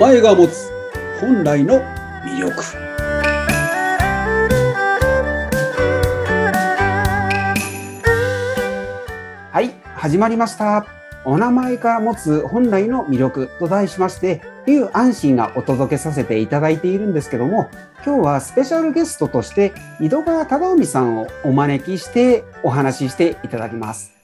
前が持つ本来の魅力。はい始まりました。お名前が持つ本来の魅力と題しまして竜安心がお届けさせていただいているんですけども今日はスペシャルゲストとして井戸川忠臣さんをお招きしてお話ししていただきます。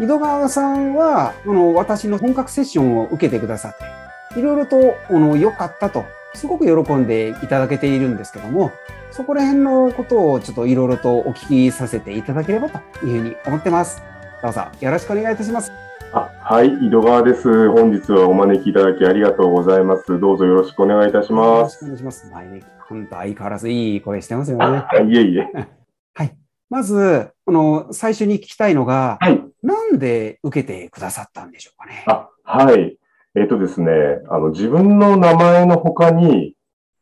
井戸川さんは、この私の本格セッションを受けてくださって、いろいろと、この、良かったと、すごく喜んでいただけているんですけども、そこら辺のことをちょっといろいろとお聞きさせていただければというふうに思ってます。どうぞよろしくお願いいたします。あはい、井戸川です。本日はお招きいただきありがとうございます。どうぞよろしくお願いいたします。よろしくお願いします。前に、本当相変わらずいい声してますよね。いえいえ。はい。まず、この、最初に聞きたいのが、はい、なんで受けてくださったんでしょうかね。あ、はい。えっ、ー、とですね、あの、自分の名前の他に、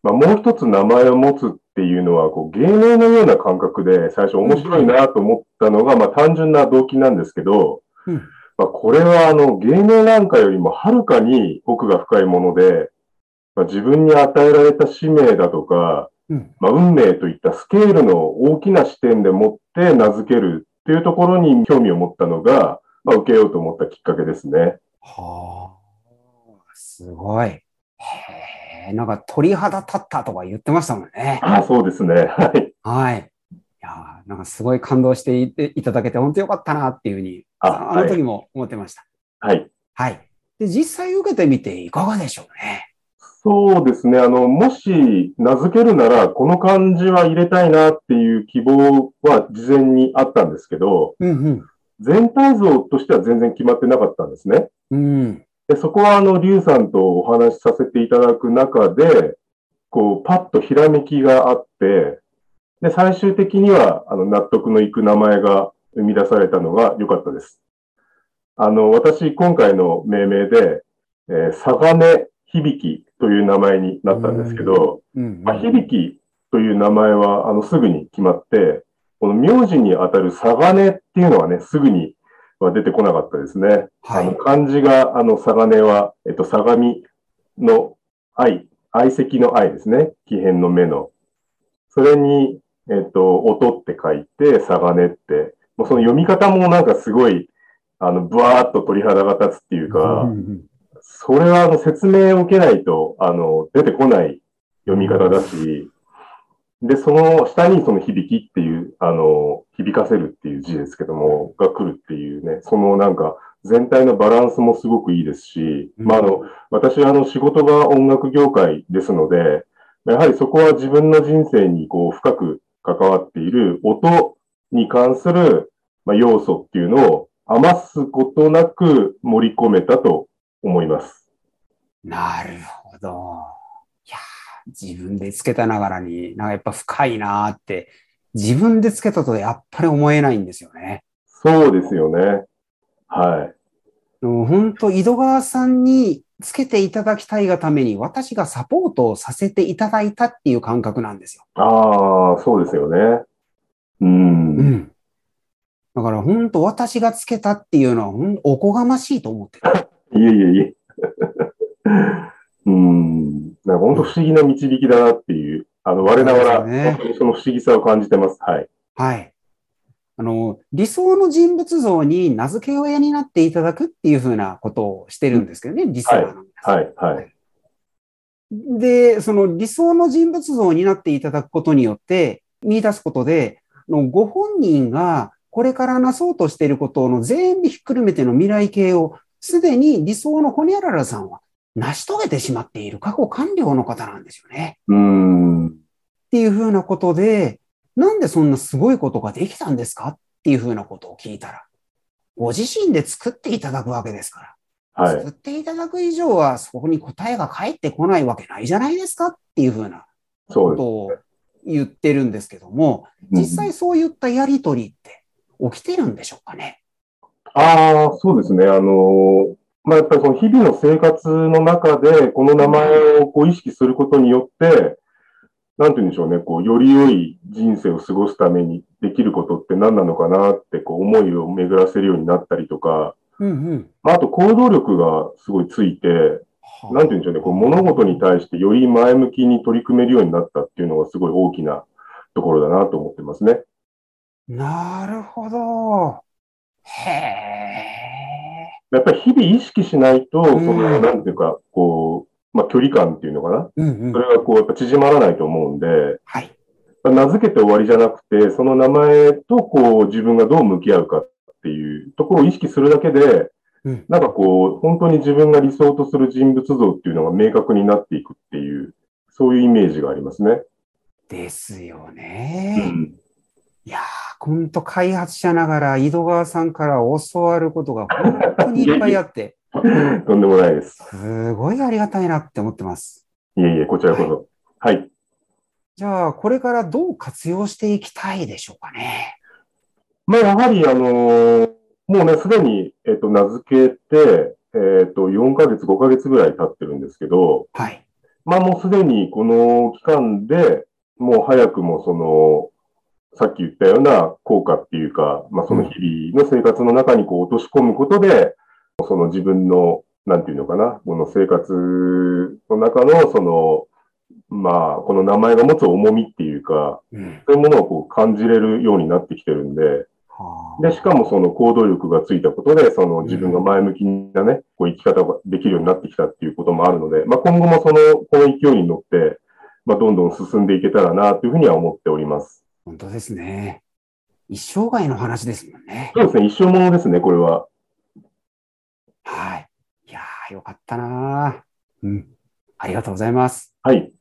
まあ、もう一つ名前を持つっていうのは、こう、芸名のような感覚で、最初面白いなと思ったのが、まあ、単純な動機なんですけど、うん、まあ、これは、あの、芸名なんかよりもはるかに奥が深いもので、まあ、自分に与えられた使命だとか、まあ、運命といったスケールの大きな視点でもって名付けるっていうところに興味を持ったのが、まあ、受けようと思ったきっかけですね。はあ、すごい。へえ、なんか鳥肌立ったとか言ってましたもんね。あそうですね。はい。はい。いやなんかすごい感動していただけて本当よかったなっていうふうに、ああの時も思ってました。はい。はい。で、実際受けてみていかがでしょうね？そうですね。あの、もし名付けるなら、この漢字は入れたいなっていう希望は事前にあったんですけど、うんうん、全体像としては全然決まってなかったんですね。うん、でそこは、あの、リュウさんとお話しさせていただく中で、こう、パッとひらめきがあって、で、最終的には、あの、納得のいく名前が生み出されたのが良かったです。あの、私、今回の命名で、えー、サガネ響きという名前になったんですけど、まあ、響きという名前はあのすぐに決まって、この名字にあたるサガネっていうのはね、すぐには出てこなかったですね。はい、あの漢字が、あの、サガネは、えっと、相模の愛、愛石の愛ですね。奇変の目の。それに、えっと、音って書いて、サガネって、もうその読み方もなんかすごい、あの、ブワーっと鳥肌が立つっていうか、それはあの説明を受けないと、あの、出てこない読み方だし、で、その下にその響きっていう、あの、響かせるっていう字ですけども、が来るっていうね、そのなんか、全体のバランスもすごくいいですし、まあ、あの、私はあの、仕事が音楽業界ですので、やはりそこは自分の人生にこう、深く関わっている音に関する、まあ、要素っていうのを余すことなく盛り込めたと思います。なるほど。自分でつけたながらに、なんかやっぱ深いなって、自分でつけたとやっぱり思えないんですよね。そうですよね。はい。本当、井戸川さんにつけていただきたいがために、私がサポートをさせていただいたっていう感覚なんですよ。ああ、そうですよね。うん。うん。だから本当、私がつけたっていうのは、おこがましいと思ってる。いえいえいえ。うん。なんか本当不思議な導きだなっていう、あの、我ながら、本当にその不思議さを感じてます。はい。はい。あの、理想の人物像に名付け親になっていただくっていうふうなことをしてるんですけどね、理想のはい、はい。で、その理想の人物像になっていただくことによって、見出すことで、ご本人がこれからなそうとしていることの全部ひっくるめての未来形をすでに理想のホニャララさんは成し遂げてしまっている過去完了の方なんですよね。うん。っていうふうなことで、なんでそんなすごいことができたんですかっていうふうなことを聞いたら、ご自身で作っていただくわけですから。はい、作っていただく以上は、そこに答えが返ってこないわけないじゃないですかっていうふうなことを言ってるんですけども、実際そういったやりとりって起きてるんでしょうかね？ああ、そうですね。あの、まあ、やっぱりその日々の生活の中で、この名前をこう意識することによって、なんて言うんでしょうね、こう、より良い人生を過ごすためにできることって何なのかなって、こう、思いを巡らせるようになったりとか、うんうん、まあ、あと行動力がすごいついて、なんて言うんでしょうね、こう物事に対してより前向きに取り組めるようになったっていうのがすごい大きなところだなと思ってますね。なるほど。へえ。やっぱり日々意識しないと、その、なんていうか、こう、まあ、距離感っていうのかな？うんうん、それがこう、やっぱ縮まらないと思うんで、はい。名付けて終わりじゃなくて、その名前とこう、自分がどう向き合うかっていうところを意識するだけで、うん、なんかこう、本当に自分が理想とする人物像っていうのが明確になっていくっていう、そういうイメージがありますね。ですよね。うん、いやー、本当開発者ながら井戸川さんから教わることが本当にいっぱいあって。とんでもないです。すごいありがたいなって思ってます。いえいえ、こちらこそ。はい。はい、じゃあ、これからどう活用していきたいでしょうかね。まあ、やはり、あのー、もうね、すでに、えっ、と、名付けて、えっ、と、4ヶ月、5ヶ月ぐらい経ってるんですけど、はい。まあ、もうすでにこの期間で、もう早くもその、さっき言ったような効果っていうか、まあ、その日々の生活の中にこう落とし込むことで、その自分の、なんていうのかな、この生活の中の、その、まあ、この名前が持つ重みっていうか、そういうものをこう感じれるようになってきてるんで、で、しかもその行動力がついたことで、その自分が前向きなね、こう生き方ができるようになってきたっていうこともあるので、まあ今後もその、この勢いに乗って、まあどんどん進んでいけたらなというふうには思っております。本当ですね。一生涯の話ですもんね。そうですね。一生ものですね、これは。はい。いやー、よかったなうん。ありがとうございます。はい。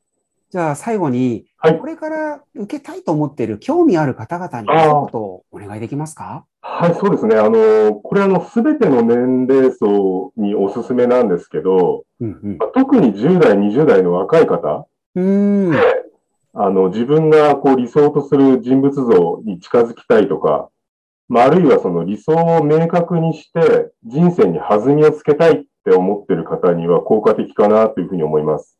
じゃあ最後に、はい、これから受けたいと思っている興味ある方々に一言お願いできますか？はい、そうですね。あの、これあの、すべての年齢層におすすめなんですけど、うんうん、特に10代、20代の若い方、うんあの、自分がこう理想とする人物像に近づきたいとか、まあ、あるいはその理想を明確にして人生に弾みをつけたいって思っている方には効果的かなというふうに思います。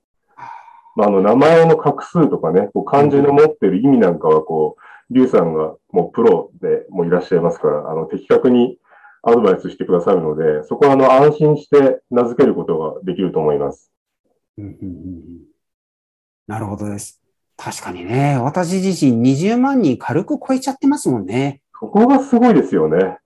まあ、あの、名前の画数とかね、こう漢字の持ってる意味なんかは、こう、リュウさんがもうプロでもいらっしゃいますから、あの、的確にアドバイスしてくださるので、そこはあの、安心して名付けることができると思います。なるほどです。確かにね、私自身20万人軽く超えちゃってますもんね。そこがすごいですよね。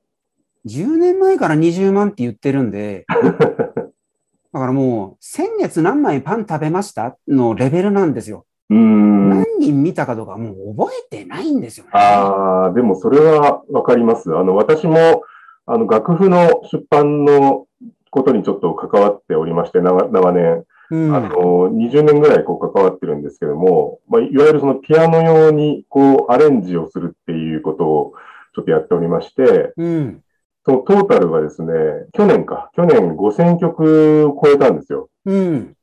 10年前から20万って言ってるんで、だからもう、先月何枚パン食べましたのレベルなんですよ。うん何人見たかとかもう覚えてないんですよね。ああ、でもそれはわかります。あの、私も、あの、楽譜の出版のことにちょっと関わっておりまして、長長年。うん、あの、20年ぐらいこう関わってるんですけども、まあ、いわゆるそのピアノ用にこうアレンジをするっていうことをちょっとやっておりまして、うん、そのトータルがですね、去年か、去年5000曲を超えたんですよ。うん。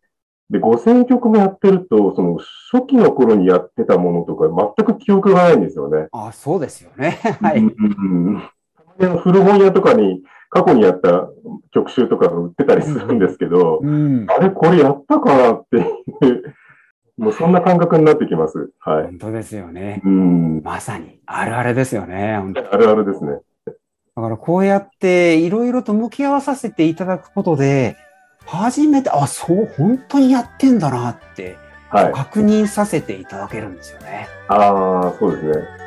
で、5000曲もやってると、その初期の頃にやってたものとか全く記憶がないんですよね。あそうですよね。はい。うん、古本屋とかに過去にやった曲集とかが売ってたりするんですけど、うん、あれこれやったかなっていう もうそんな感覚になってきます。はい。本当ですよね。うん。まさに、あるあるですよね。あるあるですね。だからこうやっていろいろと向き合わさせていただくことで、初めて、あ、そう、本当にやってんだなって、確認させていただけるんですよね。ああ、そうですね。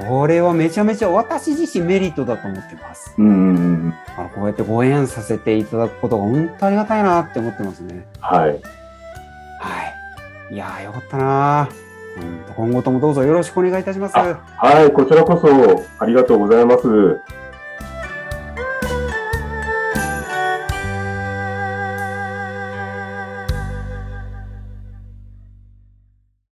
これはめちゃめちゃ私自身メリットだと思ってます。うん。あのこうやってご縁させていただくことが本当ありがたいなって思ってますね。はい。はい。いやーよかったな今後ともどうぞよろしくお願いいたします。はい、こちらこそありがとうございます。